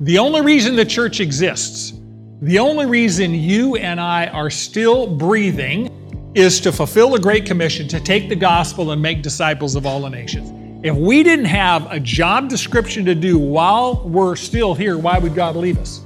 The only reason the church exists, the only reason you and I are still breathing is to fulfill the Great Commission to take the gospel and make disciples of all the nations. If we didn't have a job description to do while we're still here, why would God leave us?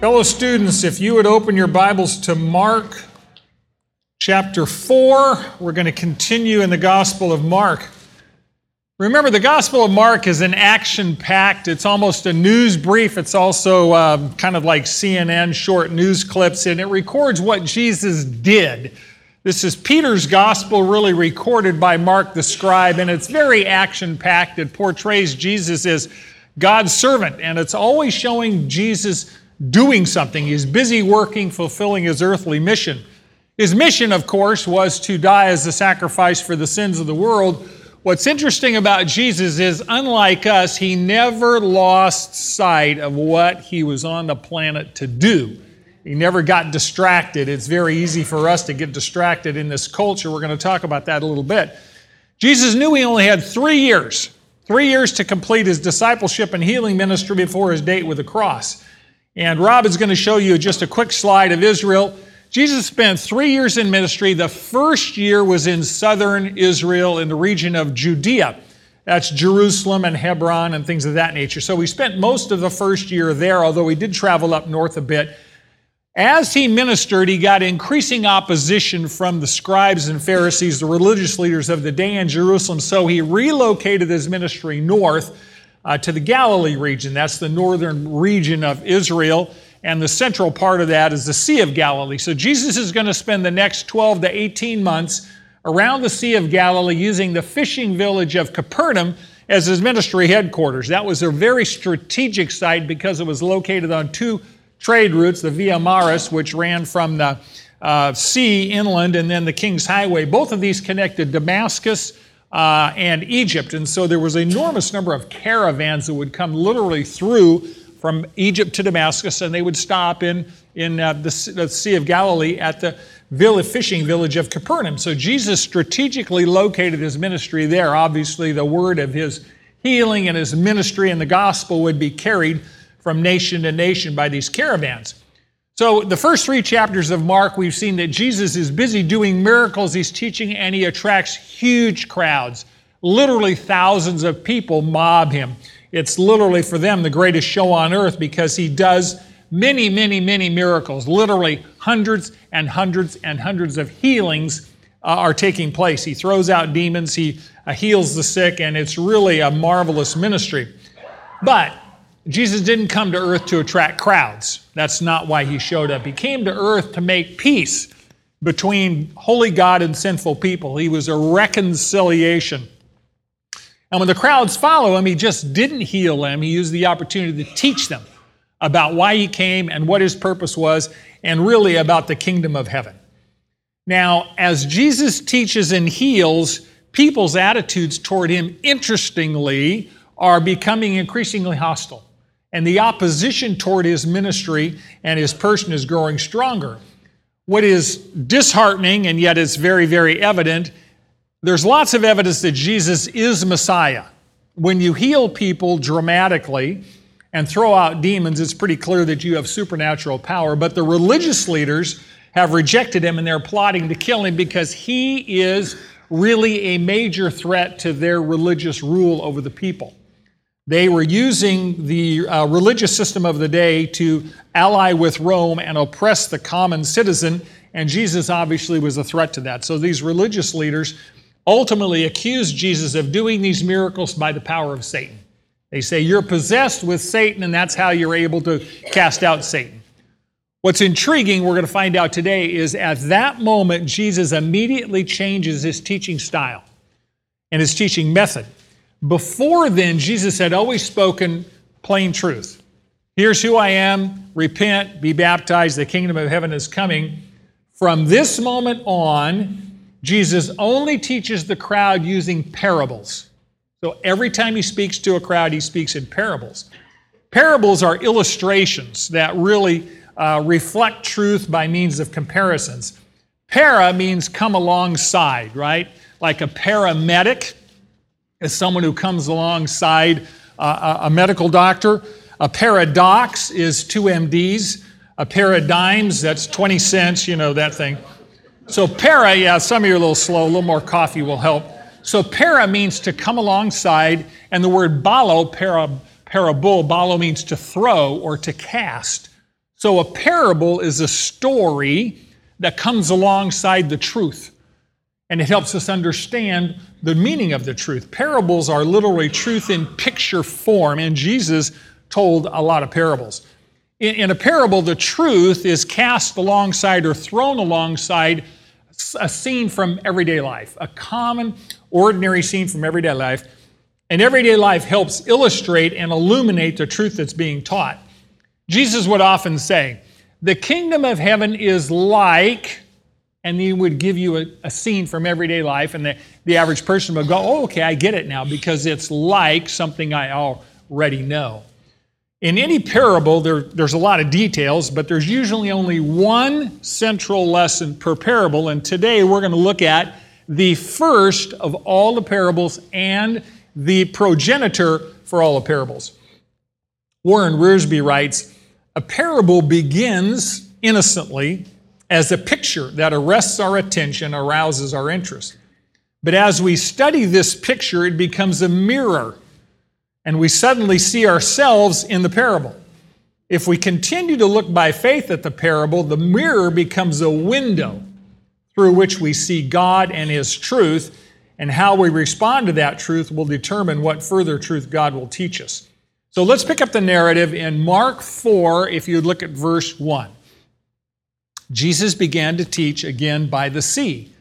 Fellow students, if you would open your Bibles to Mark chapter 4. We're going to continue in the Gospel of Mark. Remember, the Gospel of Mark is an action packed, it's almost a news brief. It's also um, kind of like CNN short news clips, and it records what Jesus did. This is Peter's Gospel, really recorded by Mark the scribe, and it's very action packed. It portrays Jesus as God's servant, and it's always showing Jesus doing something. He's busy working, fulfilling his earthly mission. His mission, of course, was to die as a sacrifice for the sins of the world. What's interesting about Jesus is, unlike us, he never lost sight of what he was on the planet to do. He never got distracted. It's very easy for us to get distracted in this culture. We're going to talk about that a little bit. Jesus knew he only had three years, three years to complete his discipleship and healing ministry before his date with the cross. And Rob is going to show you just a quick slide of Israel. Jesus spent three years in ministry. The first year was in southern Israel in the region of Judea. That's Jerusalem and Hebron and things of that nature. So he spent most of the first year there, although he did travel up north a bit. As he ministered, he got increasing opposition from the scribes and Pharisees, the religious leaders of the day in Jerusalem. So he relocated his ministry north uh, to the Galilee region. That's the northern region of Israel and the central part of that is the Sea of Galilee. So Jesus is going to spend the next 12 to 18 months around the Sea of Galilee using the fishing village of Capernaum as his ministry headquarters. That was a very strategic site because it was located on two trade routes the Via Maris, which ran from the uh, sea inland, and then the King's Highway. Both of these connected Damascus. Uh, and Egypt. And so there was an enormous number of caravans that would come literally through from Egypt to Damascus, and they would stop in, in uh, the, the, Sea of Galilee at the village, fishing village of Capernaum. So Jesus strategically located his ministry there. Obviously, the word of his healing and his ministry and the gospel would be carried from nation to nation by these caravans. So, the first three chapters of Mark, we've seen that Jesus is busy doing miracles, he's teaching, and he attracts huge crowds. Literally, thousands of people mob him. It's literally for them the greatest show on earth because he does many, many, many miracles. Literally, hundreds and hundreds and hundreds of healings uh, are taking place. He throws out demons, he uh, heals the sick, and it's really a marvelous ministry. But Jesus didn't come to earth to attract crowds. That's not why he showed up. He came to earth to make peace between holy God and sinful people. He was a reconciliation. And when the crowds follow him, he just didn't heal them. He used the opportunity to teach them about why he came and what his purpose was, and really about the kingdom of heaven. Now, as Jesus teaches and heals, people's attitudes toward him, interestingly, are becoming increasingly hostile. And the opposition toward his ministry and his person is growing stronger. What is disheartening, and yet it's very, very evident, there's lots of evidence that Jesus is Messiah. When you heal people dramatically and throw out demons, it's pretty clear that you have supernatural power. But the religious leaders have rejected him and they're plotting to kill him because he is really a major threat to their religious rule over the people. They were using the uh, religious system of the day to ally with Rome and oppress the common citizen, and Jesus obviously was a threat to that. So these religious leaders ultimately accused Jesus of doing these miracles by the power of Satan. They say, You're possessed with Satan, and that's how you're able to cast out Satan. What's intriguing, we're going to find out today, is at that moment, Jesus immediately changes his teaching style and his teaching method. Before then, Jesus had always spoken plain truth. Here's who I am, repent, be baptized, the kingdom of heaven is coming. From this moment on, Jesus only teaches the crowd using parables. So every time he speaks to a crowd, he speaks in parables. Parables are illustrations that really uh, reflect truth by means of comparisons. Para means come alongside, right? Like a paramedic is someone who comes alongside uh, a medical doctor. A paradox is two MDs. A paradigms, that's 20 cents, you know, that thing. So para, yeah, some of you are a little slow, a little more coffee will help. So para means to come alongside, and the word balo, para, parable, balo means to throw or to cast. So a parable is a story that comes alongside the truth. And it helps us understand the meaning of the truth. Parables are literally truth in picture form, and Jesus told a lot of parables. In, in a parable, the truth is cast alongside or thrown alongside a scene from everyday life, a common, ordinary scene from everyday life. And everyday life helps illustrate and illuminate the truth that's being taught. Jesus would often say, The kingdom of heaven is like, and he would give you a, a, scene from everyday life, and the, the average person would go, Oh, okay, I get it now, because it's like something I already know. In any parable, there, there's a lot of details, but there's usually only one central lesson per parable, and today we're going to look at the first of all the parables and the progenitor for all the parables. Warren Wiersbe writes, a parable begins innocently as a picture that arrests our attention, arouses our interest. But as we study this picture, it becomes a mirror, and we suddenly see ourselves in the parable. If we continue to look by faith at the parable, the mirror becomes a window through which we see God and His truth, and how we respond to that truth will determine what further truth God will teach us. So let's pick up the narrative in Mark 4, if you look at verse 1. Jesus began to teach again by the sea,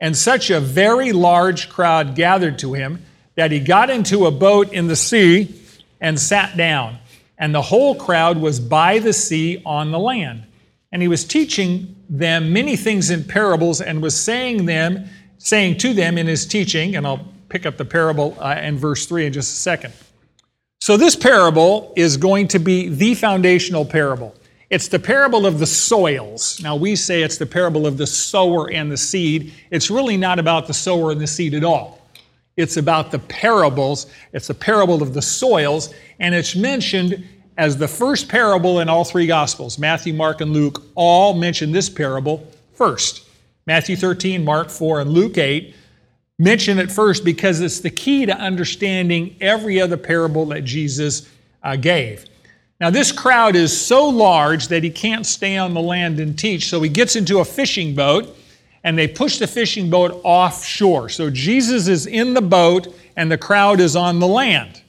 and such a very large crowd gathered to him that he got into a boat in the sea and sat down. And the whole crowd was by the sea on the land. And he was teaching them many things in parables and was saying them, saying to them in his teaching, and I'll pick up the parable uh, in verse 3 in just a second. So, this parable is going to be the foundational parable. It's the parable of the soils. Now, we say it's the parable of the sower and the seed. It's really not about the sower and the seed at all. It's about the parables. It's the parable of the soils, and it's mentioned as the first parable in all three Gospels. Matthew, Mark, and Luke all mention this parable first. Matthew 13, Mark 4, and Luke 8 mention it first because it's the key to understanding every other parable that Jesus uh, gave. Now, this crowd is so large that he can't stay on the land and teach, so he gets into a fishing boat and they push the fishing boat offshore. So Jesus is in the boat and the crowd is on the land.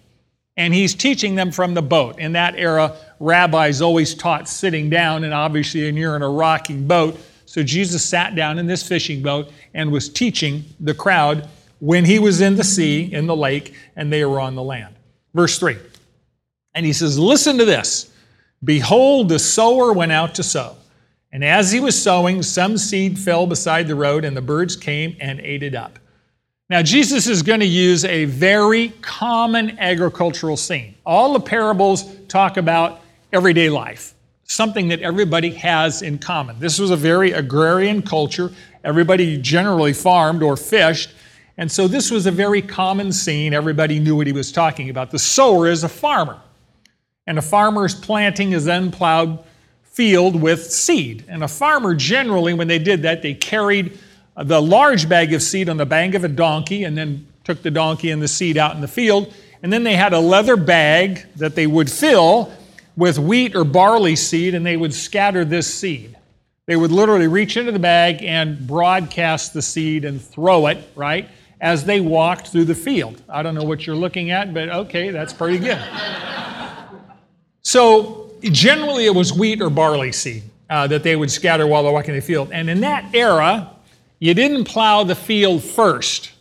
And he's teaching them from the boat. In that era, rabbis always taught sitting down, and obviously, and you're in a rocking boat. So Jesus sat down in this fishing boat and was teaching the crowd when he was in the sea, in the lake, and they were on the land. Verse 3. And he says, Listen to this. Behold, the sower went out to sow. And as he was sowing, some seed fell beside the road, and the birds came and ate it up. Now, Jesus is going to use a very common agricultural scene. All the parables talk about everyday life something that everybody has in common. This was a very agrarian culture. Everybody generally farmed or fished. And so this was a very common scene. Everybody knew what he was talking about. The sower is a farmer. And a farmer is planting his unplowed field with seed. And a farmer generally, when they did that, they carried the large bag of seed on the back of a donkey and then took the donkey and the seed out in the field. And then they had a leather bag that they would fill with wheat or barley seed and they would scatter this seed. They would literally reach into the bag and broadcast the seed and throw it, right, as they walked through the field. I don't know what you're looking at, but okay, that's pretty good. so generally it was wheat or barley seed. uh, that they would scatter while they're walking the field. And in that era, you didn't plow the field first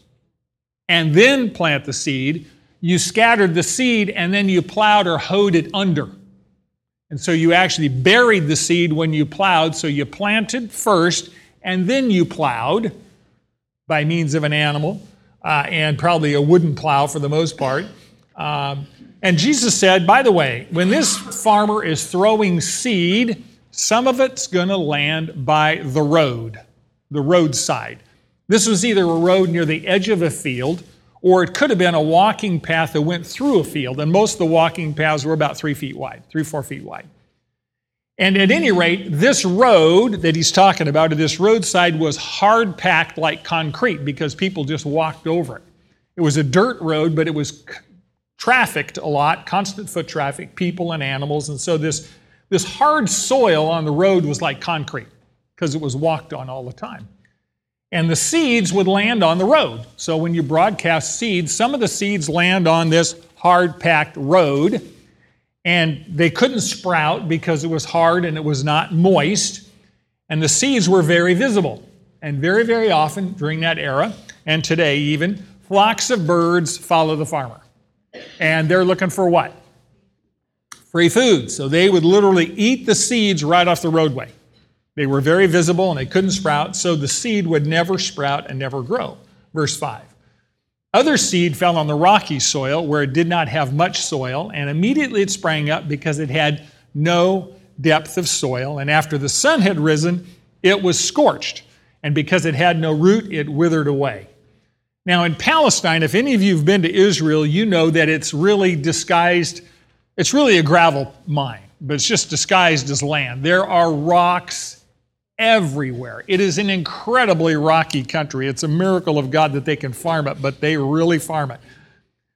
and then plant the seed. You scattered the seed and then you plowed or hoed it under. And so you actually buried the seed when you plowed. So you planted first and then you plowed by means of an animal uh, and probably a wooden plow for the most part. Um, and Jesus said, by the way, when this farmer is throwing seed, some of it's going to land by the road, the roadside. This was either a road near the edge of a field, or it could have been a walking path that went through a field. And most of the walking paths were about three feet wide, three, four feet wide. And at any rate, this road that he's talking about, or this roadside, was hard packed like concrete because people just walked over it. It was a dirt road, but it was trafficked a lot, constant foot traffic, people and animals. And so this, this hard soil on the road was like concrete because it was walked on all the time. And the seeds would land on the road. So when you broadcast seeds, some of the seeds land on this hard packed road and they couldn't sprout because it was hard and it was not moist, and the seeds were very visible. And very, very often during that era, and today even, flocks of birds follow the farmer. And they're looking for what? Free food. So they would literally eat the seeds right off the roadway. They were very visible and they couldn't sprout, so the seed would never sprout and never grow. Verse 5. Other seed fell on the rocky soil where it did not have much soil, and immediately it sprang up because it had no depth of soil. And after the sun had risen, it was scorched. And because it had no root, it withered away. Now, in Palestine, if any of you have been to Israel, you know that it's really disguised, it's really a gravel mine, but it's just disguised as land. There are rocks everywhere. It is an incredibly rocky country. It's a miracle of God that they can farm it, but they really farm it.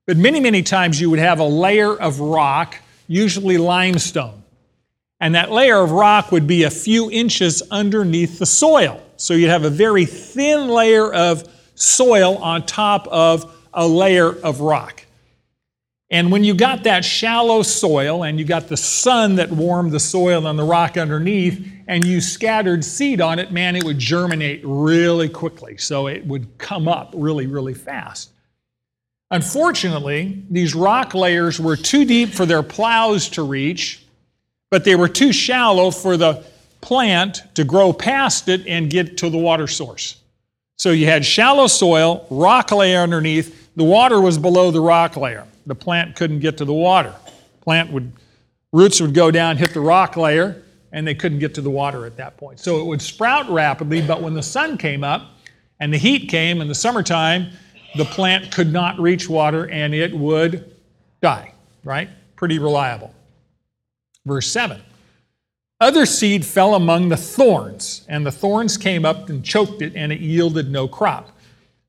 But many, many times you would have a layer of rock, usually limestone. And that layer of rock would be a few inches underneath the soil. So you'd have a very thin layer of soil on top of a layer of rock. And when you got that shallow soil and you got the sun that warmed the soil and the rock underneath, and you scattered seed on it, man, it would germinate really quickly. So it would come up really, really fast. Unfortunately, these rock layers were too deep for their plows to reach, but they were too shallow for the plant to grow past it and get to the water source. So you had shallow soil, rock layer underneath, the water was below the rock layer the plant couldn't get to the water. Plant would, roots would go down, hit the rock layer, and they couldn't get to the water at that point. So it would sprout rapidly, but when the sun came up and the heat came in the summertime, the plant could not reach water and it would die, right? Pretty reliable. Verse 7. Other seed fell among the thorns, and the thorns came up and choked it, and it yielded no crop.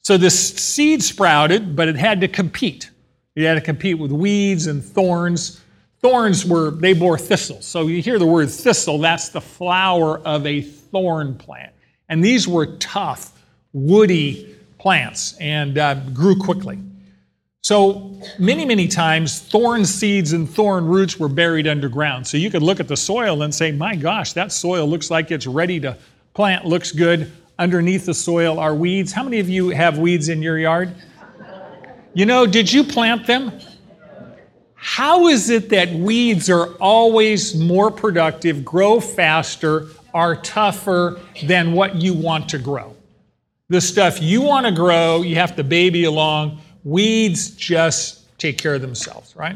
So this seed sprouted, but it had to compete. It had to compete with weeds and thorns. Thorns were, they bore thistles. So you hear the word thistle, that's the flower of a thorn plant. And these were tough, woody plants and uh, grew quickly. So many, many times, thorn seeds and thorn roots were buried underground. So you could look at the soil and say, my gosh, that soil looks like it's ready to plant, looks good. Underneath the soil are weeds. How many of you have weeds in your yard? You know, did you plant them? How is it that weeds are always more productive, grow faster, are tougher than what you want to grow? The stuff you want to grow, you have to baby along. Weeds just take care of themselves, right?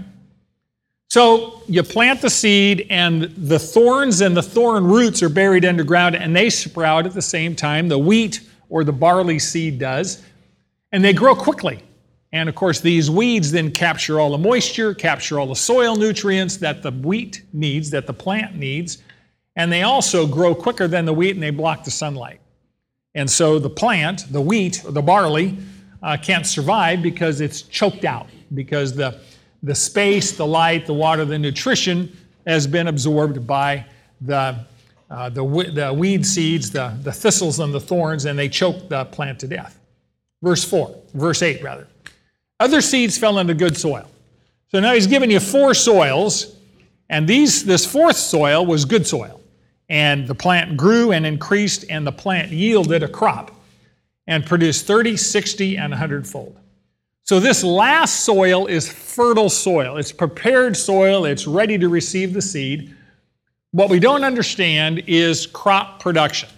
So you plant the seed, and the thorns and the thorn roots are buried underground, and they sprout at the same time the wheat or the barley seed does, and they grow quickly. And of course, these weeds then capture all the moisture, capture all the soil nutrients that the wheat needs, that the plant needs, and they also grow quicker than the wheat and they block the sunlight. And so the plant, the wheat, or the barley, uh, can't survive because it's choked out, because the, the space, the light, the water, the nutrition has been absorbed by the, uh, the, the weed seeds, the, the thistles and the thorns, and they choke the plant to death. Verse 4, verse 8 rather. Other seeds fell into good soil. So now he's given you four soils, and these, this fourth soil was good soil. And the plant grew and increased, and the plant yielded a crop and produce 30, 60, and 100 fold. So, this last soil is fertile soil. It's prepared soil, it's ready to receive the seed. What we don't understand is crop production.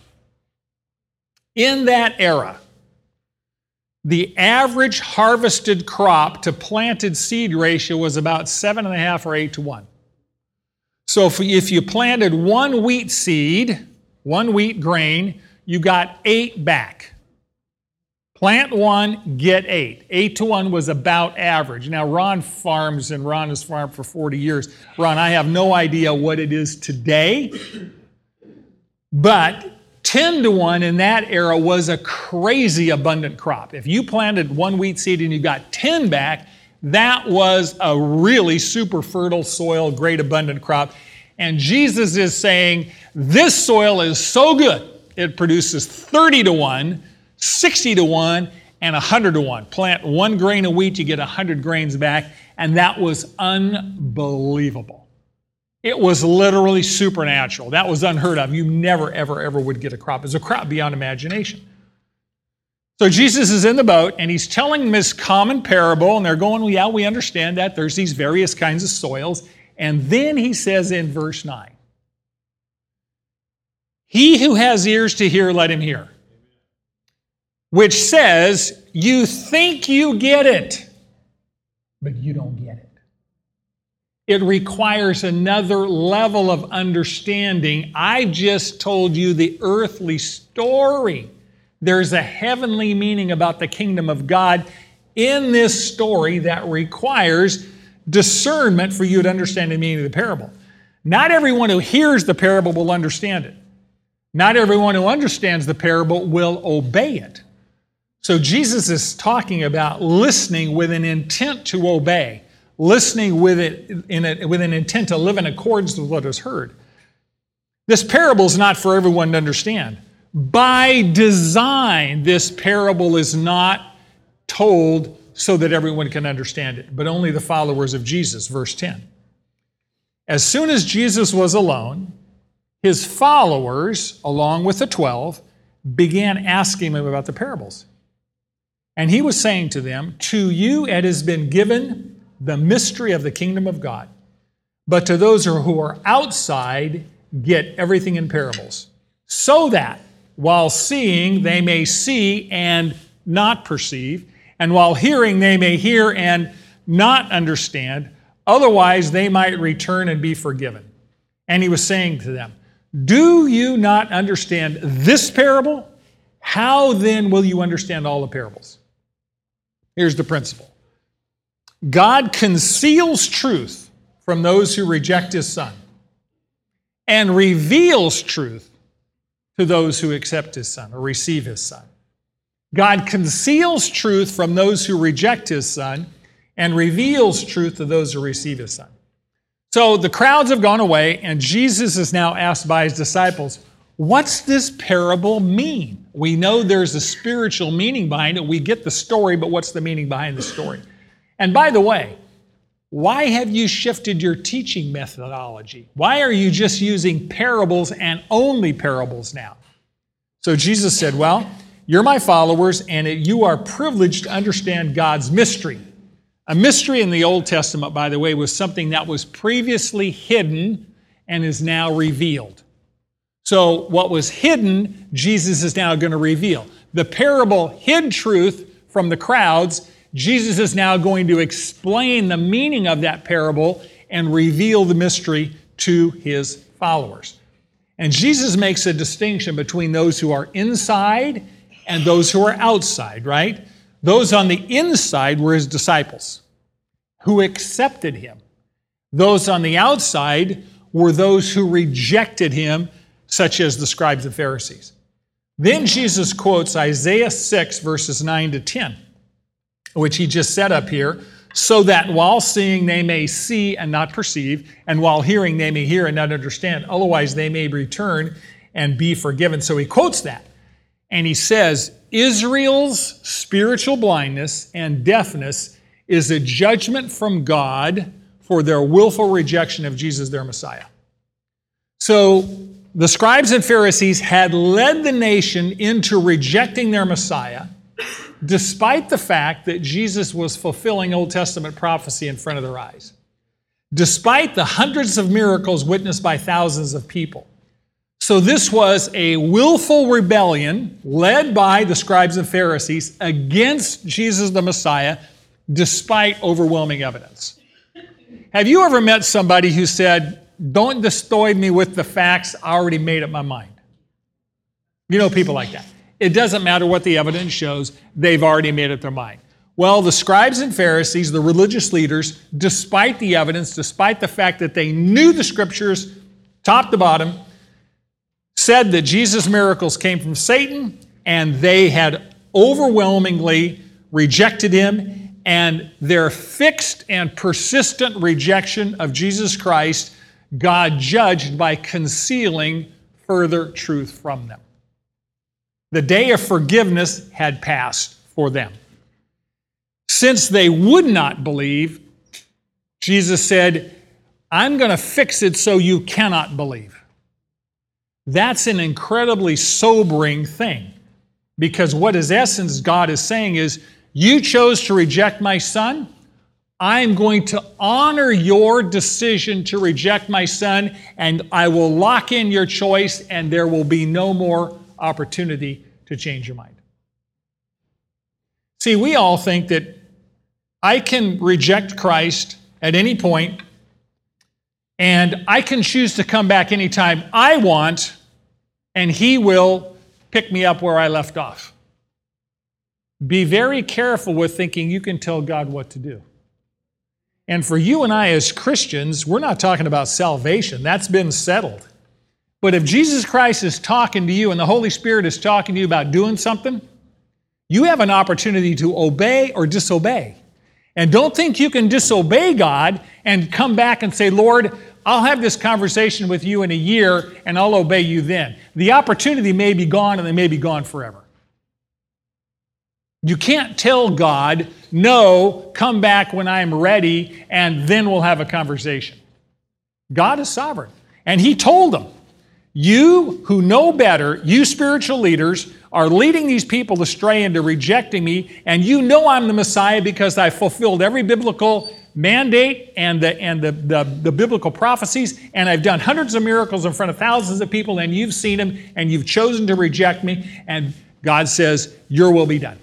In that era, the average harvested crop to planted seed ratio was about seven and a half or eight to one. So if, if you planted one wheat seed, one wheat grain, you got eight back. Plant one, get eight. Eight to one was about average. Now, Ron farms, and Ron has farmed for 40 years. Ron, I have no idea what it is today, but 10 to 1 in that era was a crazy abundant crop. If you planted one wheat seed and you got 10 back, that was a really super fertile soil, great abundant crop. And Jesus is saying, This soil is so good, it produces 30 to 1, 60 to 1, and 100 to 1. Plant one grain of wheat, you get 100 grains back. And that was unbelievable. It was literally supernatural. That was unheard of. You never, ever, ever would get a crop. It's a crop beyond imagination. So Jesus is in the boat and he's telling this common parable, and they're going, well, Yeah, we understand that. There's these various kinds of soils. And then he says in verse 9, He who has ears to hear, let him hear. Which says, You think you get it, but you don't get it. It requires another level of understanding. I just told you the earthly story. There's a heavenly meaning about the kingdom of God in this story that requires discernment for you to understand the meaning of the parable. Not everyone who hears the parable will understand it. Not everyone who understands the parable will obey it. So Jesus is talking about listening with an intent to obey listening with it a, with an intent to live in accordance with what is heard. This parable is not for everyone to understand. By design, this parable is not told so that everyone can understand it, but only the followers of Jesus. Verse 10. As soon as Jesus was alone, his followers, along with the twelve, began asking him about the parables. And he was saying to them, To you it has been given the mystery of the kingdom of God. But to those who are outside, get everything in parables, so that while seeing, they may see and not perceive, and while hearing, they may hear and not understand. Otherwise, they might return and be forgiven. And he was saying to them, Do you not understand this parable? How then will you understand all the parables? Here's the principle God conceals truth from those who reject his son and reveals truth to those who accept his son or receive his son. God conceals truth from those who reject his son and reveals truth to those who receive his son. So the crowds have gone away, and Jesus is now asked by his disciples, What's this parable mean? We know there's a spiritual meaning behind it. We get the story, but what's the meaning behind the story? And by the way, why have you shifted your teaching methodology? Why are you just using parables and only parables now? So Jesus said, Well, you're my followers, and you are privileged to understand God's mystery. A mystery in the Old Testament, by the way, was something that was previously hidden and is now revealed. So, what was hidden, Jesus is now going to reveal. The parable hid truth from the crowds Jesus is now going to explain the meaning of that parable and reveal the mystery to his followers. And Jesus makes a distinction between those who are inside and those who are outside, right? Those on the inside were his disciples who accepted him. Those on the outside were those who rejected him, such as the scribes and Pharisees. Then Jesus quotes Isaiah 6, verses 9 to 10 which he just set up here, so that while seeing they may see and not perceive, and while hearing they may hear and not understand. Otherwise, they may return and be forgiven. So he quotes that. And he says, Israel's spiritual blindness and deafness is a judgment from God for their willful rejection of Jesus, their Messiah. So the scribes and Pharisees had led the nation into rejecting their Messiah, despite the fact that Jesus was fulfilling Old Testament prophecy in front of their eyes, despite the hundreds of miracles witnessed by thousands of people. So, this was a willful rebellion led by the scribes and Pharisees against Jesus the Messiah, despite overwhelming evidence. Have you ever met somebody who said, don't destroy me with the facts. I already made up my mind. You know people like that. It doesn't matter what the evidence shows, they've already made up their mind. Well, the scribes and Pharisees, the religious leaders, despite the evidence, despite the fact that they knew the scriptures top to bottom, said that Jesus' miracles came from Satan and they had overwhelmingly rejected him. And their fixed and persistent rejection of Jesus Christ God judged by concealing further truth from them. The day of forgiveness had passed for them. Since they would not believe, Jesus said, I'm going to fix it so you cannot believe. That's an incredibly sobering thing because what is essence God is saying is, you chose to reject my son. I'm going to honor your decision to reject my son, and I will lock in your choice, and there will be no more opportunity to change your mind. See, we all think that I can reject Christ at any point, and I can choose to come back anytime I want, and He will pick me up where I left off. Be very careful with thinking you can tell God what to do. And for you and I as Christians, we're not talking about salvation, that's been settled. But if Jesus Christ is talking to you and the Holy Spirit is talking to you about doing something, you have an opportunity to obey or disobey. And don't think you can disobey God and come back and say, Lord, I'll have this conversation with you in a year and I'll obey you then. The opportunity may be gone and they may be gone forever. You can't tell God, no, come back when I'm ready, and then we'll have a conversation. God is sovereign. And He told them, You who know better, you spiritual leaders, are leading these people astray into rejecting me, and you know I'm the Messiah because I fulfilled every biblical mandate and the and the, the, the, biblical prophecies, and I've done hundreds of miracles in front of thousands of people, and you've seen them, and you've chosen to reject me, and God says, Your will be done.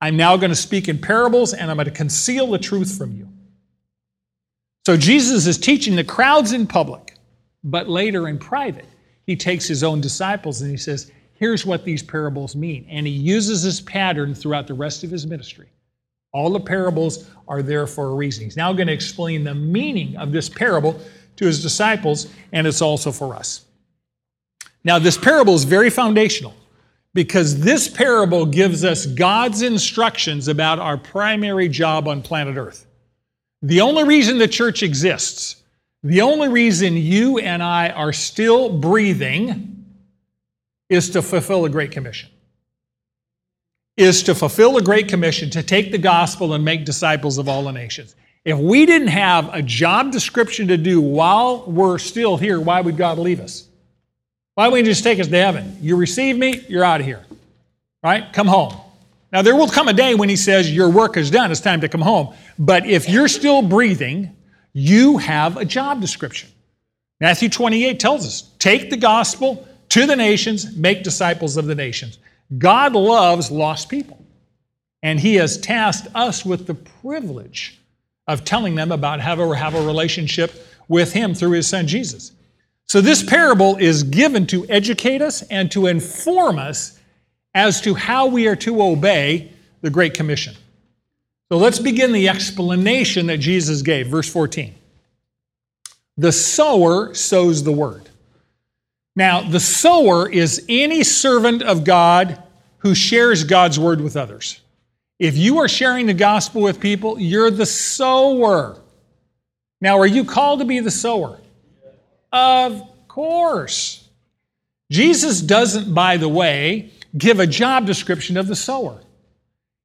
I'm now going to speak in parables and I'm going to conceal the truth from you. So Jesus is teaching the crowds in public, but later in private, he takes his own disciples and he says, Here's what these parables mean. And he uses this pattern throughout the rest of his ministry. All the parables are there for a reason. He's now going to explain the meaning of this parable to his disciples, and it's also for us. Now, this parable is very foundational because this parable gives us God's instructions about our primary job on planet Earth. The only reason the church exists, the only reason you and I are still breathing is to fulfill a great commission. Is to fulfill a great commission to take the gospel and make disciples of all the nations. If we didn't have a job description to do while we're still here, why would God leave us? Why wouldn't you just take us to heaven? You receive me, you're out of here. Right? Come home. Now, there will come a day when he says, Your work is done, it's time to come home. But if you're still breathing, you have a job description. Matthew 28 tells us take the gospel to the nations, make disciples of the nations. God loves lost people. And he has tasked us with the privilege of telling them about how to have a relationship with him through his son Jesus. So, this parable is given to educate us and to inform us as to how we are to obey the Great Commission. So, let's begin the explanation that Jesus gave. Verse 14. The sower sows the word. Now, the sower is any servant of God who shares God's word with others. If you are sharing the gospel with people, you're the sower. Now, are you called to be the sower? Of course. Jesus doesn't, by the way, give a job description of the sower.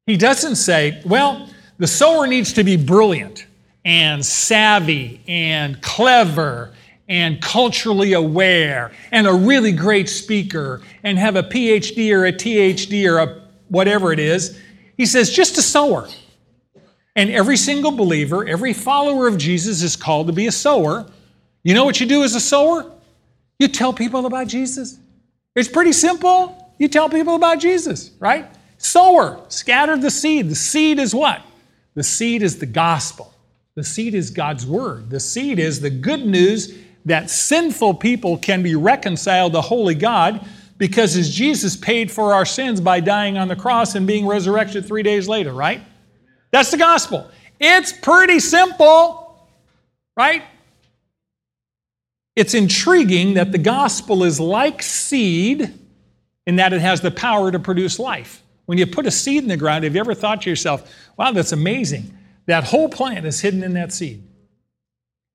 He doesn't say, well, the sower needs to be brilliant and savvy and clever and culturally aware and a really great speaker and have a PhD or a THD or a whatever it is. He says, just a sower. And every single believer, every follower of Jesus is called to be a sower. You know what you do as a sower? You tell people about Jesus. It's pretty simple. You tell people about Jesus, right? Sower, scatter the seed. The seed is what? The seed is the gospel. The seed is God's word. The seed is the good news that sinful people can be reconciled to holy God because as Jesus paid for our sins by dying on the cross and being resurrected three days later, right? That's the gospel. It's pretty simple, right? It's intriguing that the gospel is like seed in that it has the power to produce life. When you put a seed in the ground, have you ever thought to yourself, wow, that's amazing? That whole plant is hidden in that seed.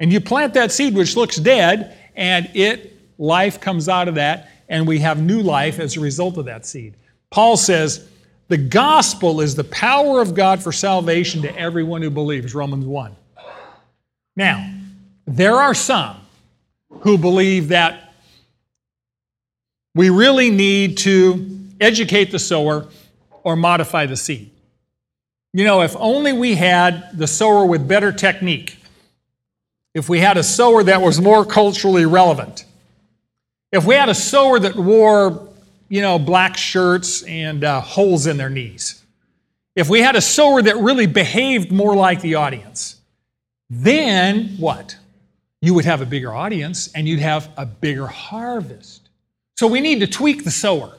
And you plant that seed, which looks dead, and it, life comes out of that, and we have new life as a result of that seed. Paul says, the gospel is the power of God for salvation to everyone who believes, Romans 1. Now, there are some who believe that we really need to educate the sower or modify the seed. You know, if only we had the sower with better technique, if we had a sower that was more culturally relevant, if we had a sower that wore, you know, black shirts and uh, holes in their knees, if we had a sower that really behaved more like the audience, then what? You would have a bigger audience and you'd have a bigger harvest. So we need to tweak the sower.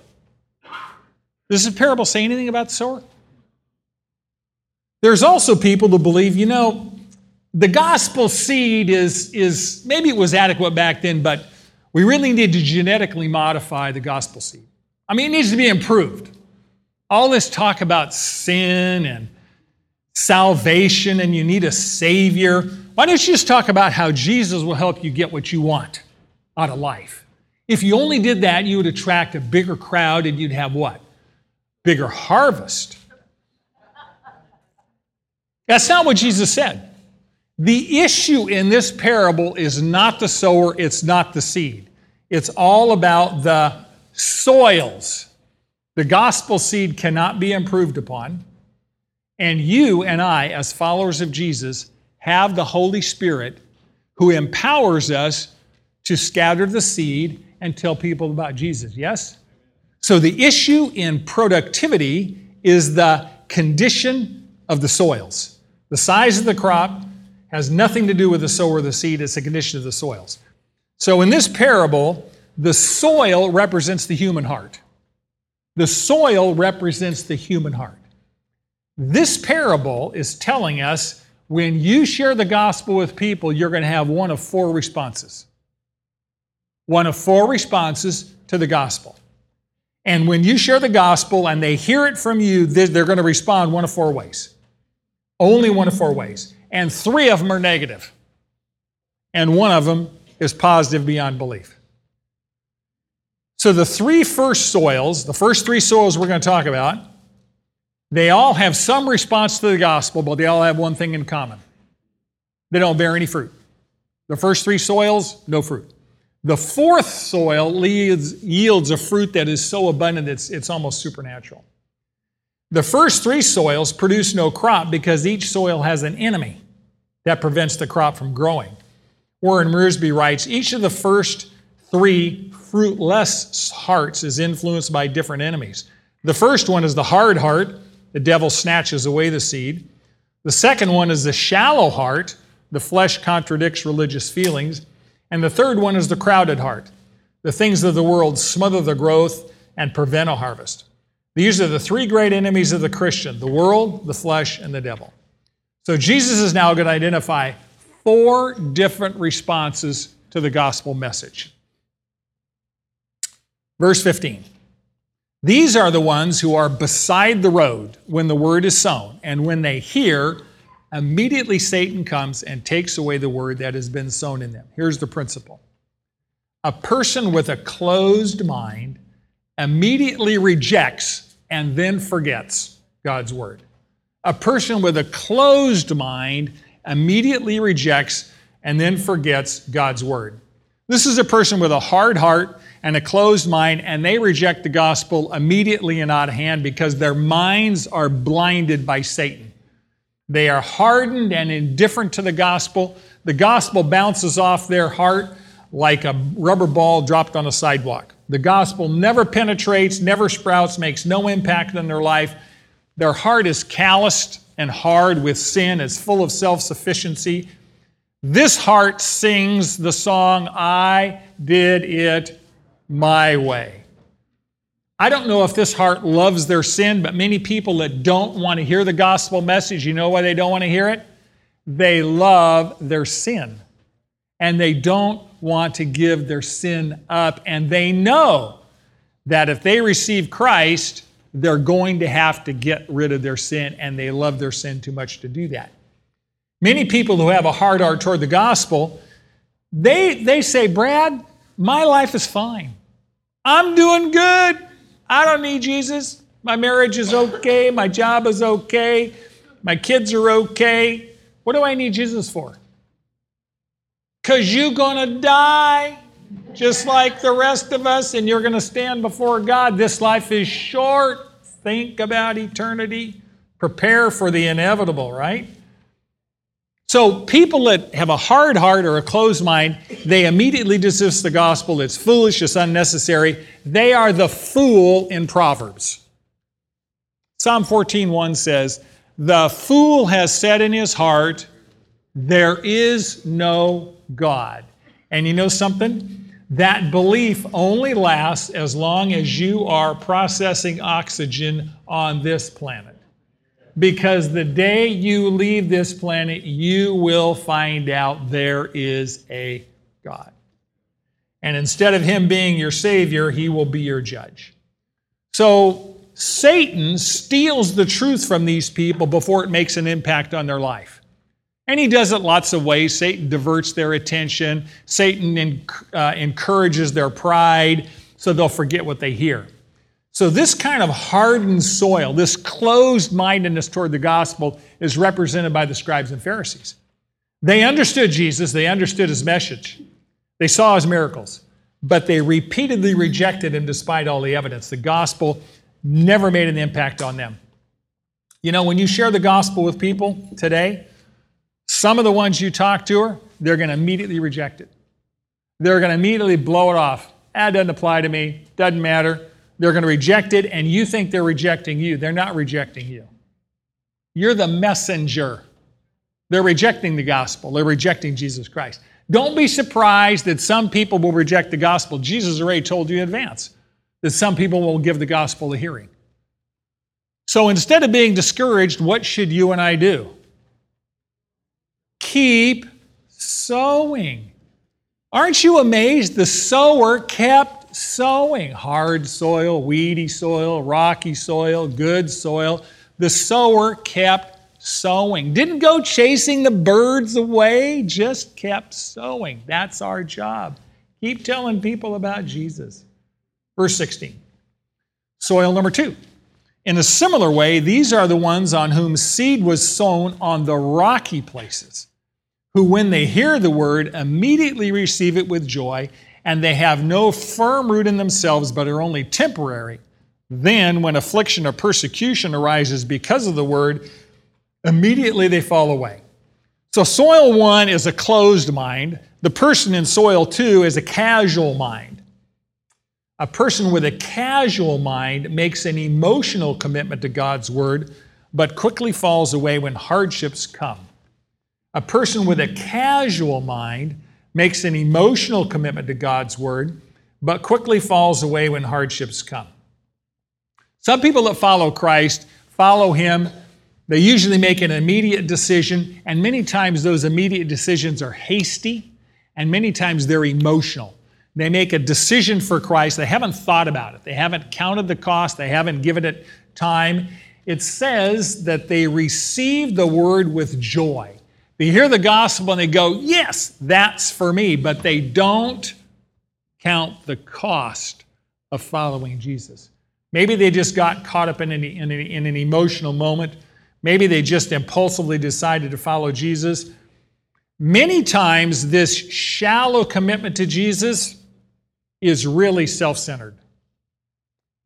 Does this parable say anything about the sower? There's also people who believe, you know, the gospel seed is, is maybe it was adequate back then, but we really need to genetically modify the gospel seed. I mean, it needs to be improved. All this talk about sin and salvation and you need a savior. Why don't you just talk about how Jesus will help you get what you want out of life? If you only did that, you would attract a bigger crowd and you'd have what? Bigger harvest. That's not what Jesus said. The issue in this parable is not the sower, it's not the seed. It's all about the soils. The gospel seed cannot be improved upon. And you and I, as followers of Jesus, have the Holy Spirit who empowers us to scatter the seed and tell people about Jesus. Yes? So the issue in productivity is the condition of the soils. The size of the crop has nothing to do with the sower of the seed, it's the condition of the soils. So in this parable, the soil represents the human heart. The soil represents the human heart. This parable is telling us when you share the gospel with people, you're going to have one of four responses. One of four responses to the gospel. And when you share the gospel and they hear it from you, they're going to respond one of four ways. Only one of four ways. And three of them are negative. And one of them is positive beyond belief. So the three first soils, the first three soils we're going to talk about, they all have some response to the gospel, but they all have one thing in common they don't bear any fruit. The first three soils, no fruit. The fourth soil leads, yields a fruit that is so abundant it's, it's almost supernatural. The first three soils produce no crop because each soil has an enemy that prevents the crop from growing. Warren Wiersbe writes each of the first three fruitless hearts is influenced by different enemies. The first one is the hard heart, the devil snatches away the seed. The second one is the shallow heart, the flesh contradicts religious feelings. And the third one is the crowded heart. The things of the world smother the growth and prevent a harvest. These are the three great enemies of the Christian the world, the flesh, and the devil. So Jesus is now going to identify four different responses to the gospel message. Verse 15. These are the ones who are beside the road when the word is sown, and when they hear, immediately Satan comes and takes away the word that has been sown in them. Here's the principle a person with a closed mind immediately rejects and then forgets God's word. A person with a closed mind immediately rejects and then forgets God's word. This is a person with a hard heart and a closed mind, and they reject the gospel immediately and out of hand because their minds are blinded by Satan. They are hardened and indifferent to the gospel. The gospel bounces off their heart like a rubber ball dropped on a sidewalk. The gospel never penetrates, never sprouts, makes no impact on their life. Their heart is calloused and hard with sin, it's full of self sufficiency. This heart sings the song, I did it my way. I don't know if this heart loves their sin, but many people that don't want to hear the gospel message, you know why they don't want to hear it? They love their sin. And they don't want to give their sin up. And they know that if they receive Christ, they're going to have to get rid of their sin, and they love their sin too much to do that. Many people who have a hard heart toward the gospel, they, they say, Brad, my life is fine. I'm doing good. I don't need Jesus. My marriage is okay. My job is okay. My kids are okay. What do I need Jesus for? Because you're going to die just like the rest of us, and you're going to stand before God. This life is short. Think about eternity. Prepare for the inevitable, right? So, people that have a hard heart or a closed mind, they immediately dismiss the gospel. It's foolish, it's unnecessary. They are the fool in Proverbs. Psalm 14:1 says, "The fool has said in his heart, there is no God." And you know something? That belief only lasts as long as you are processing oxygen on this planet because the day you leave this planet, you will find out there is a God. And instead of him being your Savior, he will be your judge. So Satan steals the truth from these people before it makes an impact on their life. And he does it lots of ways. Satan diverts their attention, Satan uh, encourages their pride so they'll forget what they hear. So, this kind of hardened soil, this closed mindedness toward the gospel, is represented by the scribes and Pharisees. They understood Jesus, they understood his message, they saw his miracles, but they repeatedly rejected him despite all the evidence. The gospel never made an impact on them. You know, when you share the gospel with people today, some of the ones you talk to are, they're going to immediately reject it. They're going to immediately blow it off. That doesn't apply to me, doesn't matter. They're going to reject it, and you think they're rejecting you. They're not rejecting you. You're the messenger. They're rejecting the gospel, they're rejecting Jesus Christ. Don't be surprised that some people will reject the gospel. Jesus already told you in advance that some people will give the gospel a hearing. So instead of being discouraged, what should you and I do? Keep sowing. Aren't you amazed? The sower kept sowing hard soil, weedy soil, rocky soil, good soil. The sower kept sowing. Didn't go chasing the birds away, just kept sowing. That's our job. Keep telling people about Jesus. Verse 16. Soil number two. In a similar way, these are the ones on whom seed was sown on the rocky places, who, when they hear the word, immediately receive it with joy and they have no firm root in themselves, but are only temporary, then when affliction or persecution arises because of the word, immediately they fall away. So, soil one is a closed mind. The person in soil two is a casual mind. A person with a casual mind makes an emotional commitment to God's word, but quickly falls away when hardships come. A person with a casual mind makes an emotional commitment to God's word, but quickly falls away when hardships come. Some people that follow Christ follow him. They usually make an immediate decision, and many times those immediate decisions are hasty, and many times they're emotional. They make a decision for Christ. They haven't thought about it, they haven't counted the cost, they haven't given it time. It says that they receive the word with joy. They hear the gospel and they go, Yes, that's for me, but they don't count the cost of following Jesus. Maybe they just got caught up in an, in, an, in an, emotional moment. Maybe they just impulsively decided to follow Jesus. Many times, this shallow commitment to Jesus is really self centered.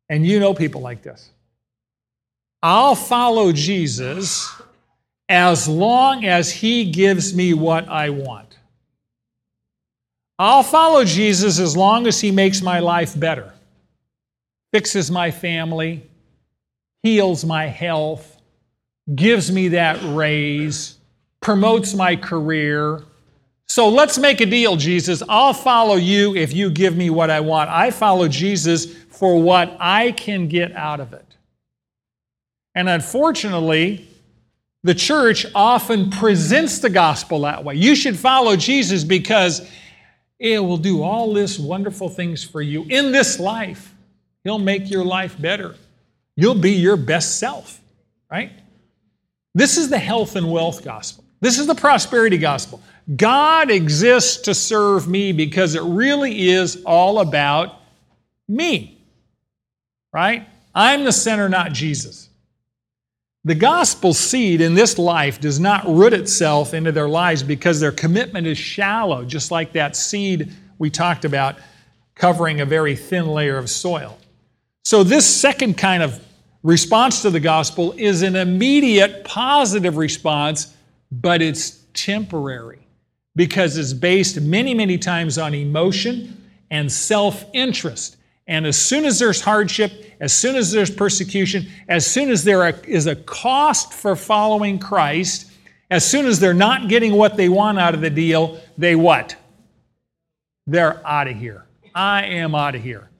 And you know people like this. I'll follow Jesus as long as he gives me what I want. I'll follow Jesus as long as he makes my life better, fixes my family, heals my health, gives me that raise, promotes my career. So let's make a deal, Jesus. I'll follow you if you give me what I want. I follow Jesus for what I can get out of it. And unfortunately, the church often presents the gospel that way. You should follow Jesus because it will do all this wonderful things for you in this life. He'll make your life better. You'll be your best self, right? This is the health and wealth gospel. This is the prosperity gospel. God exists to serve me because it really is all about me, right? I'm the center, not Jesus. The gospel seed in this life does not root itself into their lives because their commitment is shallow, just like that seed we talked about covering a very thin layer of soil. So, this second kind of response to the gospel is an immediate positive response, but it's temporary because it's based many, many times on emotion and self interest. And as soon as there's hardship, as soon as there's persecution, as soon as there is a cost for following Christ, as soon as they're not getting what they want out of the deal, they what? They're out of here. I am out of here.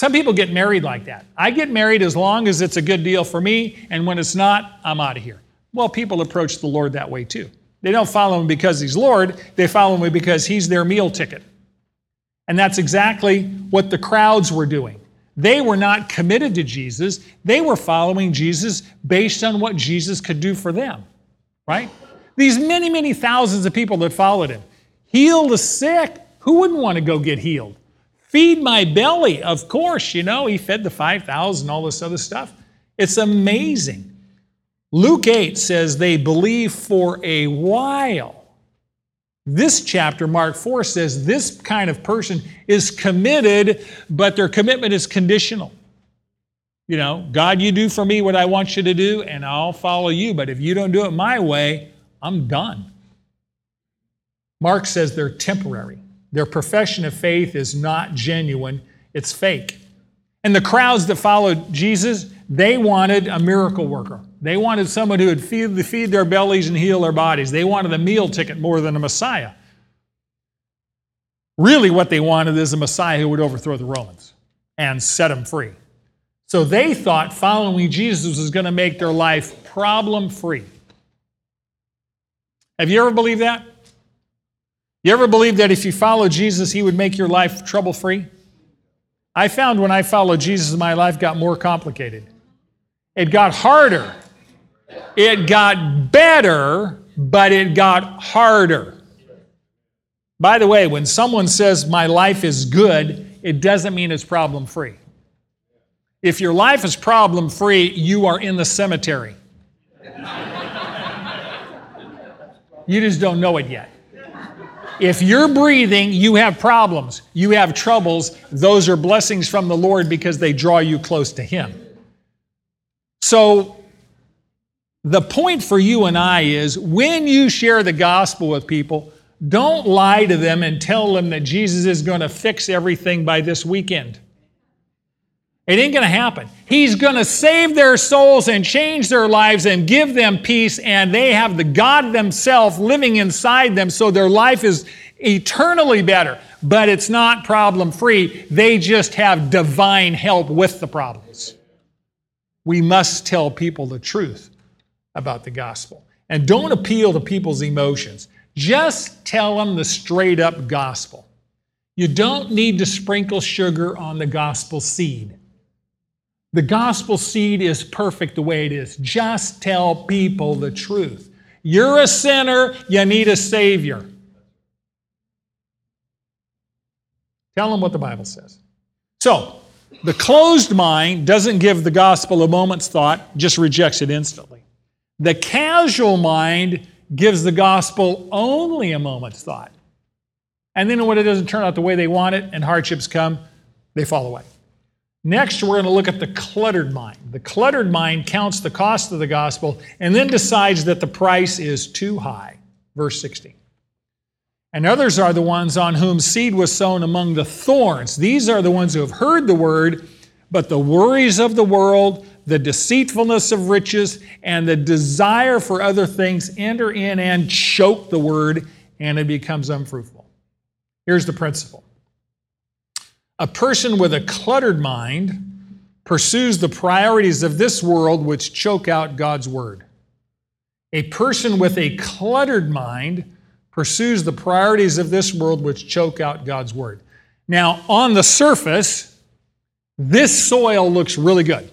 Some people get married like that. I get married as long as it's a good deal for me, and when it's not, I'm out of here. Well, people approach the Lord that way too. They don't follow him because he's Lord, they follow him because he's their meal ticket. And that's exactly what the crowds were doing. They were not committed to Jesus, they were following Jesus based on what Jesus could do for them, right? These many, many thousands of people that followed him. Heal the sick. Who wouldn't want to go get healed? Feed my belly. Of course, you know, he fed the 5,000, all this other stuff. It's amazing. Luke 8 says they believe for a while. This chapter, Mark 4, says this kind of person is committed, but their commitment is conditional. You know, God, you do for me what I want you to do, and I'll follow you. But if you don't do it my way, I'm done. Mark says they're temporary. Their profession of faith is not genuine, it's fake. And the crowds that followed Jesus, they wanted a miracle worker. They wanted someone who would feed, feed their bellies and heal their bodies. They wanted a meal ticket more than a Messiah. Really, what they wanted is a Messiah who would overthrow the Romans and set them free. So they thought following Jesus was going to make their life problem free. Have you ever believed that? You ever believe that if you follow Jesus, he would make your life trouble free? I found when I followed Jesus, my life got more complicated. It got harder. It got better, but it got harder. By the way, when someone says my life is good, it doesn't mean it's problem free. If your life is problem free, you are in the cemetery. you just don't know it yet. If you're breathing, you have problems, you have troubles. Those are blessings from the Lord because they draw you close to Him. So, the point for you and I is when you share the gospel with people, don't lie to them and tell them that Jesus is going to fix everything by this weekend. It ain't going to happen. He's going to save their souls and change their lives and give them peace, and they have the God themselves living inside them, so their life is eternally better. But it's not problem free. They just have divine help with the problems. We must tell people the truth about the gospel. And don't appeal to people's emotions. Just tell them the straight up gospel. You don't need to sprinkle sugar on the gospel seed. The gospel seed is perfect the way it is. Just tell people the truth. You're a sinner, you need a Savior. Tell them what the Bible says. So, the closed mind doesn't give the gospel a moment's thought, just rejects it instantly. The casual mind gives the gospel only a moment's thought. And then when it doesn't turn out the way they want it and hardships come, they fall away. Next, we're going to look at the cluttered mind. The cluttered mind counts the cost of the gospel and then decides that the price is too high. Verse 16. And others are the ones on whom seed was sown among the thorns. These are the ones who have heard the word, but the worries of the world, the deceitfulness of riches, and the desire for other things enter in and choke the word, and it becomes unfruitful. Here's the principle a person with a cluttered mind pursues the priorities of this world which choke out God's word. A person with a cluttered mind pursues the priorities of this world which choke out God's word. Now, on the surface, this soil looks really good.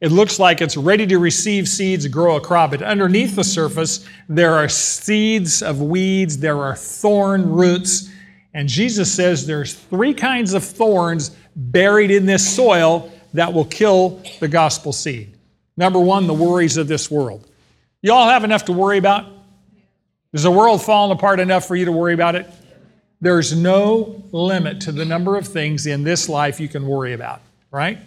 It looks like it's ready to receive seeds, grow a crop. But underneath the surface, there are seeds of weeds, there are thorn roots. And Jesus says there's three kinds of thorns buried in this soil that will kill the gospel seed. Number one, the worries of this world. You all have enough to worry about? Is the world falling apart enough for you to worry about it? There's no limit to the number of things in this life you can worry about, right?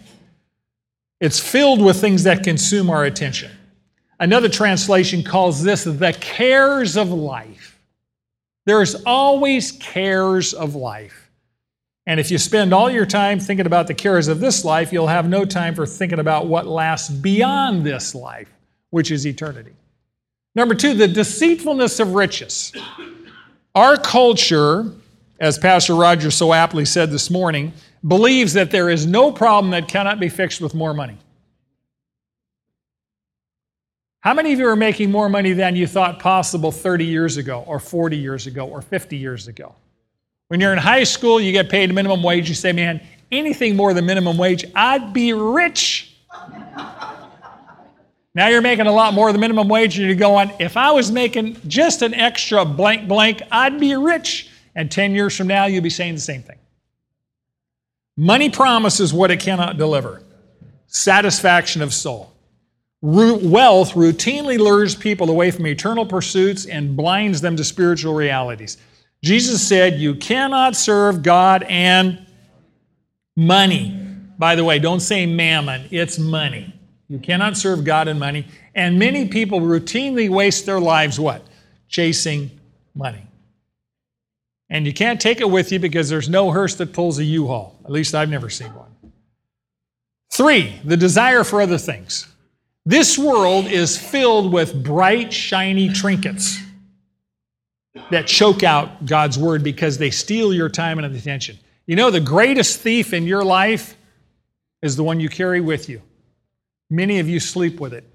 It's filled with things that consume our attention. Another translation calls this the cares of life. There's always cares of life. And if you spend all your time thinking about the cares of this life, you'll have no time for thinking about what lasts beyond this life, which is eternity. Number two, the deceitfulness of riches. Our culture, as Pastor Roger so aptly said this morning, believes that there is no problem that cannot be fixed with more money. How many of you are making more money than you thought possible 30 years ago, or 40 years ago, or 50 years ago? When you're in high school, you get paid minimum wage, you say, man, anything more than minimum wage, I'd be rich. Now you're making a lot more than minimum wage, and you're going, if I was making just an extra blank blank, I'd be rich. And 10 years from now, you'll be saying the same thing. Money promises what it cannot deliver satisfaction of soul. Wealth routinely lures people away from eternal pursuits and blinds them to spiritual realities. Jesus said, You cannot serve God and money. By the way, don't say mammon, it's money. You cannot serve God and money. And many people routinely waste their lives what? Chasing money. And you can't take it with you because there's no hearse that pulls a U-Haul. At least I've never seen one. Three, the desire for other things. This world is filled with bright, shiny trinkets that choke out God's word because they steal your time and attention. You know, the greatest thief in your life is the one you carry with you. Many of you sleep with it.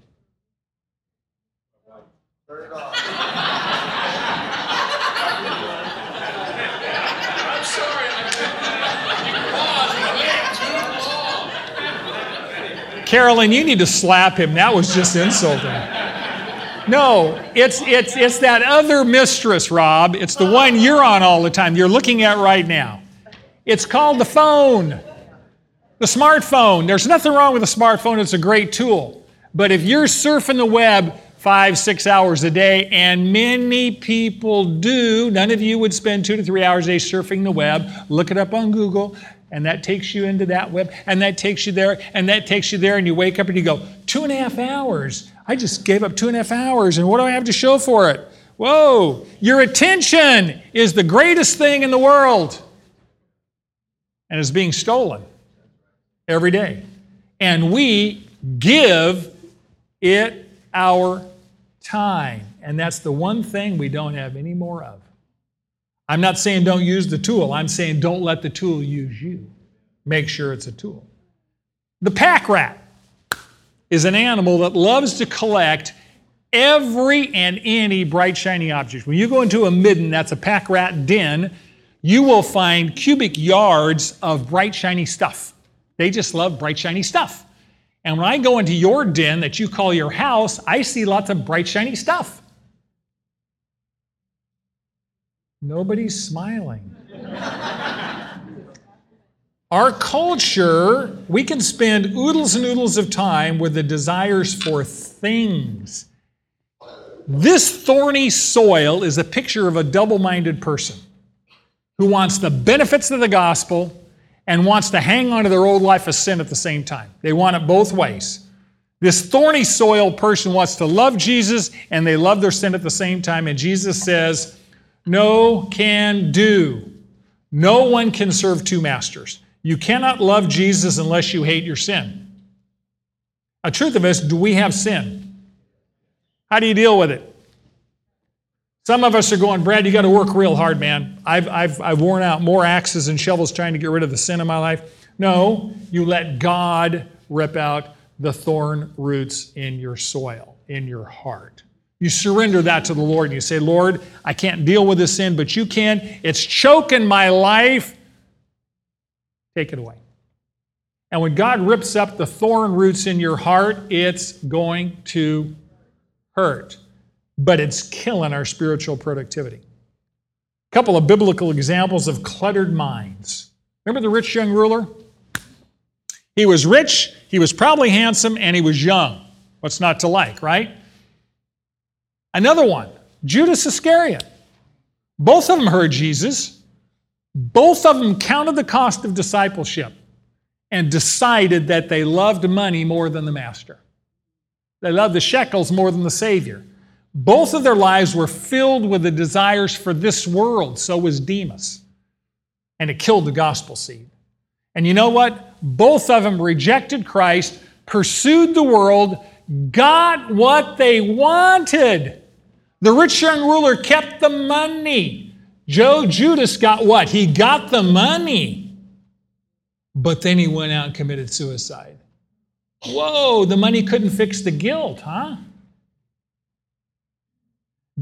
Carolyn, you need to slap him. That was just insulting. No, it's, it's, it's that other mistress, Rob. It's the one you're on all the time, you're looking at right now. It's called the phone. The smartphone, there's nothing wrong with a smartphone, it's a great tool. But if you're surfing the web five, six hours a day, and many people do, none of you would spend two to three hours a day surfing the web, look it up on Google, and that takes you into that web, and that takes you there, and that takes you there, and you wake up and you go, two and a half hours. I just gave up two and a half hours, and what do I have to show for it? Whoa, your attention is the greatest thing in the world, and it's being stolen every day. And we give it our time. And that's the one thing we don't have any more of. I'm not saying don't use the tool, I'm saying don't let the tool use you. Make sure it's a tool. The pack rat is an animal that loves to collect every and any bright, shiny object. When you go into a midden, that's a pack rat den, you will find cubic yards of bright, shiny stuff. They just love bright, shiny stuff. And when I go into your den that you call your house, I see lots of bright, shiny stuff. Nobody's smiling. Our culture, we can spend oodles and oodles of time with the desires for things. This thorny soil is a picture of a double minded person who wants the benefits of the gospel and wants to hang on to their old life of sin at the same time. They want it both ways. This thorny soil person wants to love Jesus and they love their sin at the same time. And Jesus says, No can do. No one can serve two masters. You cannot love Jesus unless you hate your sin. A truth of us, do we have sin? How do you deal with it? Some of us are going, Brad, you got to work real hard, man. I've, I've, I've worn out more axes and shovels trying to get rid of the sin in my life. No, you let God rip out the thorn roots in your soil, in your heart. You surrender that to the Lord and you say, Lord, I can't deal with this sin, but you can. It's choking my life. Take it away. And when God rips up the thorn roots in your heart, it's going to hurt, but it's killing our spiritual productivity. A couple of biblical examples of cluttered minds. Remember the rich young ruler? He was rich, he was probably handsome, and he was young. What's not to like, right? Another one, Judas Iscariot. Both of them heard Jesus. Both of them counted the cost of discipleship and decided that they loved money more than the master. They loved the shekels more than the Savior. Both of their lives were filled with the desires for this world. So was Demas. And it killed the gospel seed. And you know what? Both of them rejected Christ, pursued the world, got what they wanted. The rich young ruler kept the money. Joe Judas got what? He got the money. But then he went out and committed suicide. Whoa, the money couldn't fix the guilt, huh?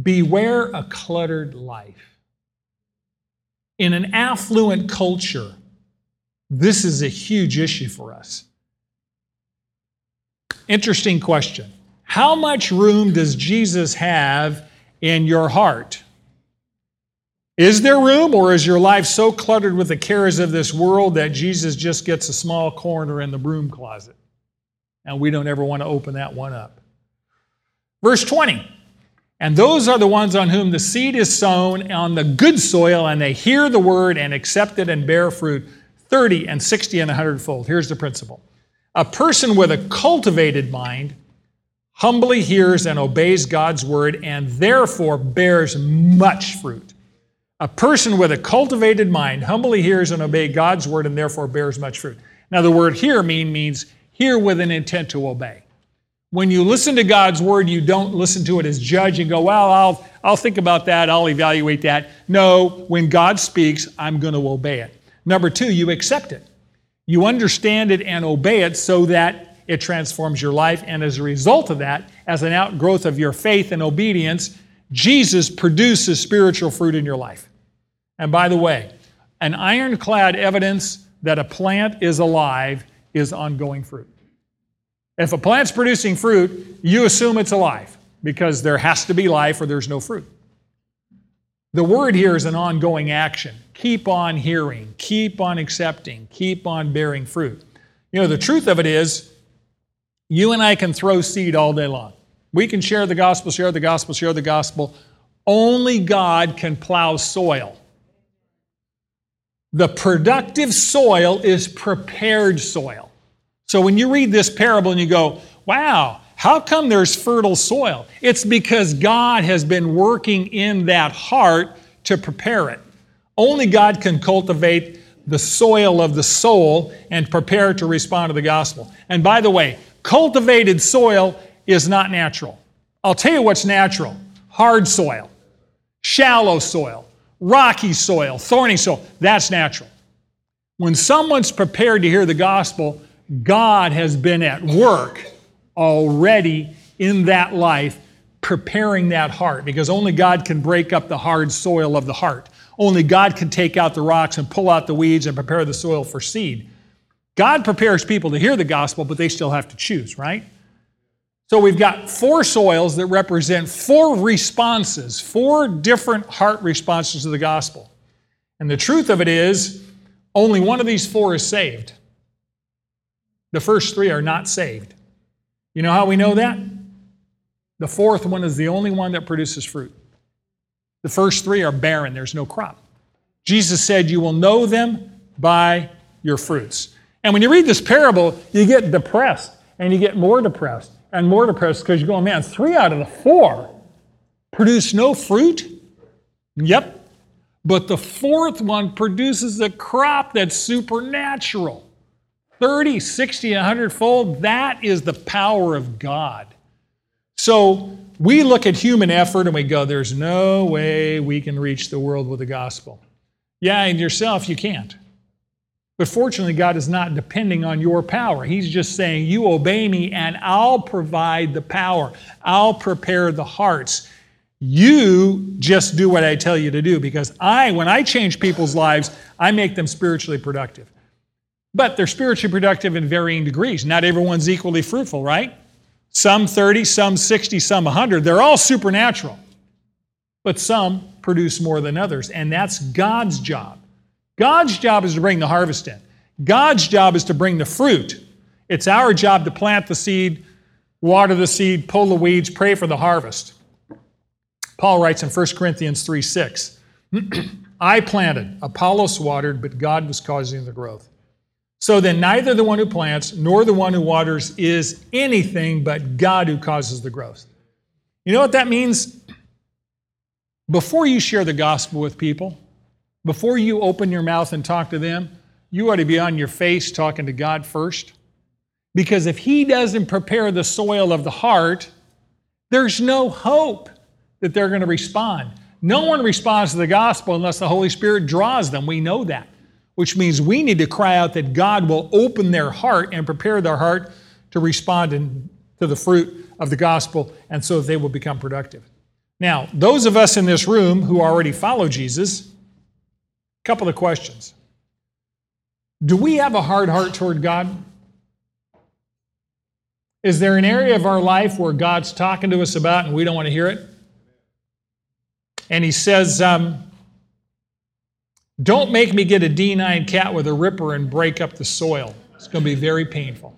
Beware a cluttered life. In an affluent culture, this is a huge issue for us. Interesting question. How much room does Jesus have in your heart? Is there room, or is your life so cluttered with the cares of this world that Jesus just gets a small corner in the broom closet? And we don't ever want to open that one up. Verse 20. And those are the ones on whom the seed is sown on the good soil, and they hear the word and accept it and bear fruit 30 and 60 and 100 fold. Here's the principle a person with a cultivated mind humbly hears and obeys God's word and therefore bears much fruit. A person with a cultivated mind humbly hears and obeys God's word and therefore bears much fruit. Now, the word hear mean means hear with an intent to obey. When you listen to God's word, you don't listen to it as judge and go, well, I'll, I'll think about that, I'll evaluate that. No, when God speaks, I'm going to obey it. Number two, you accept it. You understand it and obey it so that it transforms your life. And as a result of that, as an outgrowth of your faith and obedience, Jesus produces spiritual fruit in your life. And by the way, an ironclad evidence that a plant is alive is ongoing fruit. If a plant's producing fruit, you assume it's alive because there has to be life or there's no fruit. The word here is an ongoing action. Keep on hearing, keep on accepting, keep on bearing fruit. You know, the truth of it is, you and I can throw seed all day long. We can share the gospel, share the gospel, share the gospel. Only God can plow soil. The productive soil is prepared soil. So when you read this parable and you go, wow, how come there's fertile soil? It's because God has been working in that heart to prepare it. Only God can cultivate the soil of the soul and prepare to respond to the gospel. And by the way, cultivated soil is not natural. I'll tell you what's natural hard soil, shallow soil, rocky soil, thorny soil. That's natural. When someone's prepared to hear the gospel, God has been at work already in that life, preparing that heart, because only God can break up the hard soil of the heart. Only God can take out the rocks and pull out the weeds and prepare the soil for seed. God prepares people to hear the gospel, but they still have to choose, right? So we've got four soils that represent four responses, four different heart responses to the gospel. And the truth of it is, only one of these four is saved. The first three are not saved. You know how we know that? The fourth one is the only one that produces fruit. The first three are barren, there's no crop. Jesus said, You will know them by your fruits. And when you read this parable, you get depressed and you get more depressed and more depressed because you're going, Man, three out of the four produce no fruit? Yep. But the fourth one produces a crop that's supernatural 30, 60, 100 fold. That is the power of God. So we look at human effort and we go, there's no way we can reach the world with the gospel. Yeah, and yourself, you can't. But fortunately, God is not depending on your power. He's just saying, You obey me, and I'll provide the power. I'll prepare the hearts. You just do what I tell you to do because I, when I change people's lives, I make them spiritually productive. But they're spiritually productive in varying degrees. Not everyone's equally fruitful, right? Some 30, some 60, some 100. They're all supernatural. But some produce more than others, and that's God's job. God's job is to bring the harvest in. God's job is to bring the fruit. It's our job to plant the seed, water the seed, pull the weeds, pray for the harvest. Paul writes in 1 Corinthians 3 6, I planted, Apollos watered, but God was causing the growth. So then, neither the one who plants nor the one who waters is anything but God who causes the growth. You know what that means? Before you share the gospel with people, before you open your mouth and talk to them, you ought to be on your face talking to God first. Because if He doesn't prepare the soil of the heart, there's no hope that they're going to respond. No one responds to the gospel unless the Holy Spirit draws them. We know that, which means we need to cry out that God will open their heart and prepare their heart to respond in, to the fruit of the gospel, and so they will become productive. Now, those of us in this room who already follow Jesus, couple of questions. Do we have a hard heart toward God? Is there an area of our life where God's talking to us about and we don't want to hear it? and he says, um, Don't make me get a D9 cat with a ripper and break up the soil. It's going to be very painful.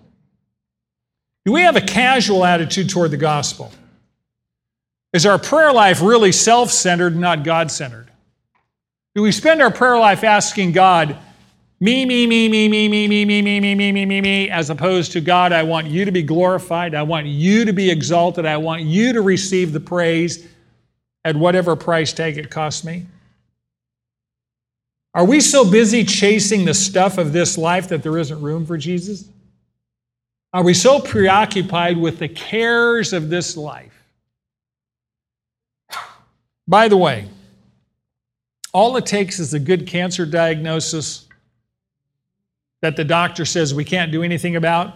Do we have a casual attitude toward the gospel? Is our prayer life really self centered, not God centered? Do we spend our prayer life asking God, me, me, me, me, me, me, me, me, me, me, me, me, me, me, as opposed to God, I want you to be glorified. I want you to be exalted. I want you to receive the praise at whatever price tag it costs me? Are we so busy chasing the stuff of this life that there isn't room for Jesus? Are we so preoccupied with the cares of this life? By the way, all it takes is a good cancer diagnosis that the doctor says we can't do anything about,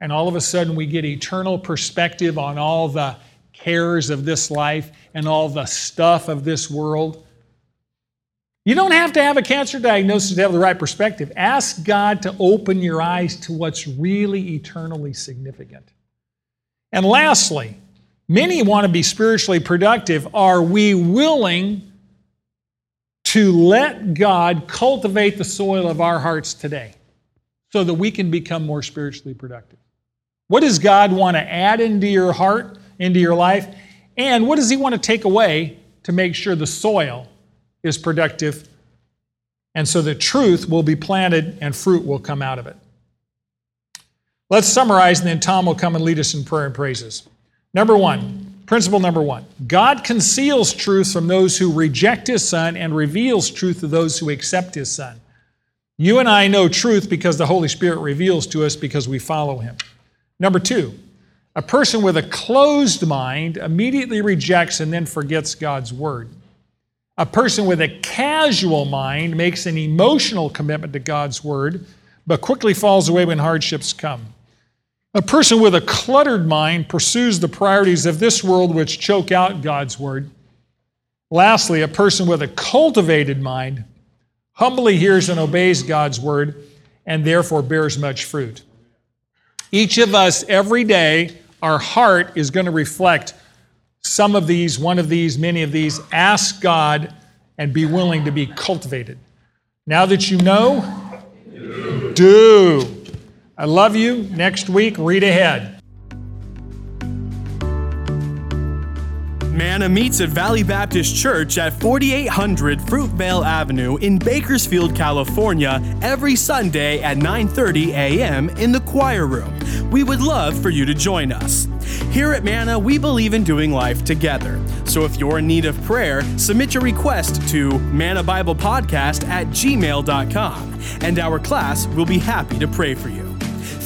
and all of a sudden we get eternal perspective on all the cares of this life and all the stuff of this world. You don't have to have a cancer diagnosis to have the right perspective. Ask God to open your eyes to what's really eternally significant. And lastly, many want to be spiritually productive. Are we willing to let God cultivate the soil of our hearts today so that we can become more spiritually productive? What does God want to add into your heart? into your life? And what does He want to take away to make sure the soil is productive and so the truth will be planted and fruit will come out of it? Let's summarize and then Tom will come and lead us in prayer and praises. Number one, principle number one God conceals truth from those who reject His Son and reveals truth to those who accept His Son. You and I know truth because the Holy Spirit reveals to us because we follow Him. Number two, a person with a closed mind immediately rejects and then forgets God's word. A person with a casual mind makes an emotional commitment to God's word, but quickly falls away when hardships come. A person with a cluttered mind pursues the priorities of this world which choke out God's word. Lastly, a person with a cultivated mind humbly hears and obeys God's word and therefore bears much fruit. Each of us every day our heart is going to reflect some of these, one of these, many of these. Ask God and be willing to be cultivated. Now that you know, do. I love you. Next week, read ahead. Manna meets at Valley Baptist Church at 4800 Fruitvale Avenue in Bakersfield, California, every Sunday at 9:30 a.m. in the choir room. We would love for you to join us. Here at Manna, we believe in doing life together. So if you're in need of prayer, submit your request to Manna Bible Podcast at gmail.com, and our class will be happy to pray for you.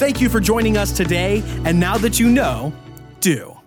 Thank you for joining us today, and now that you know, do.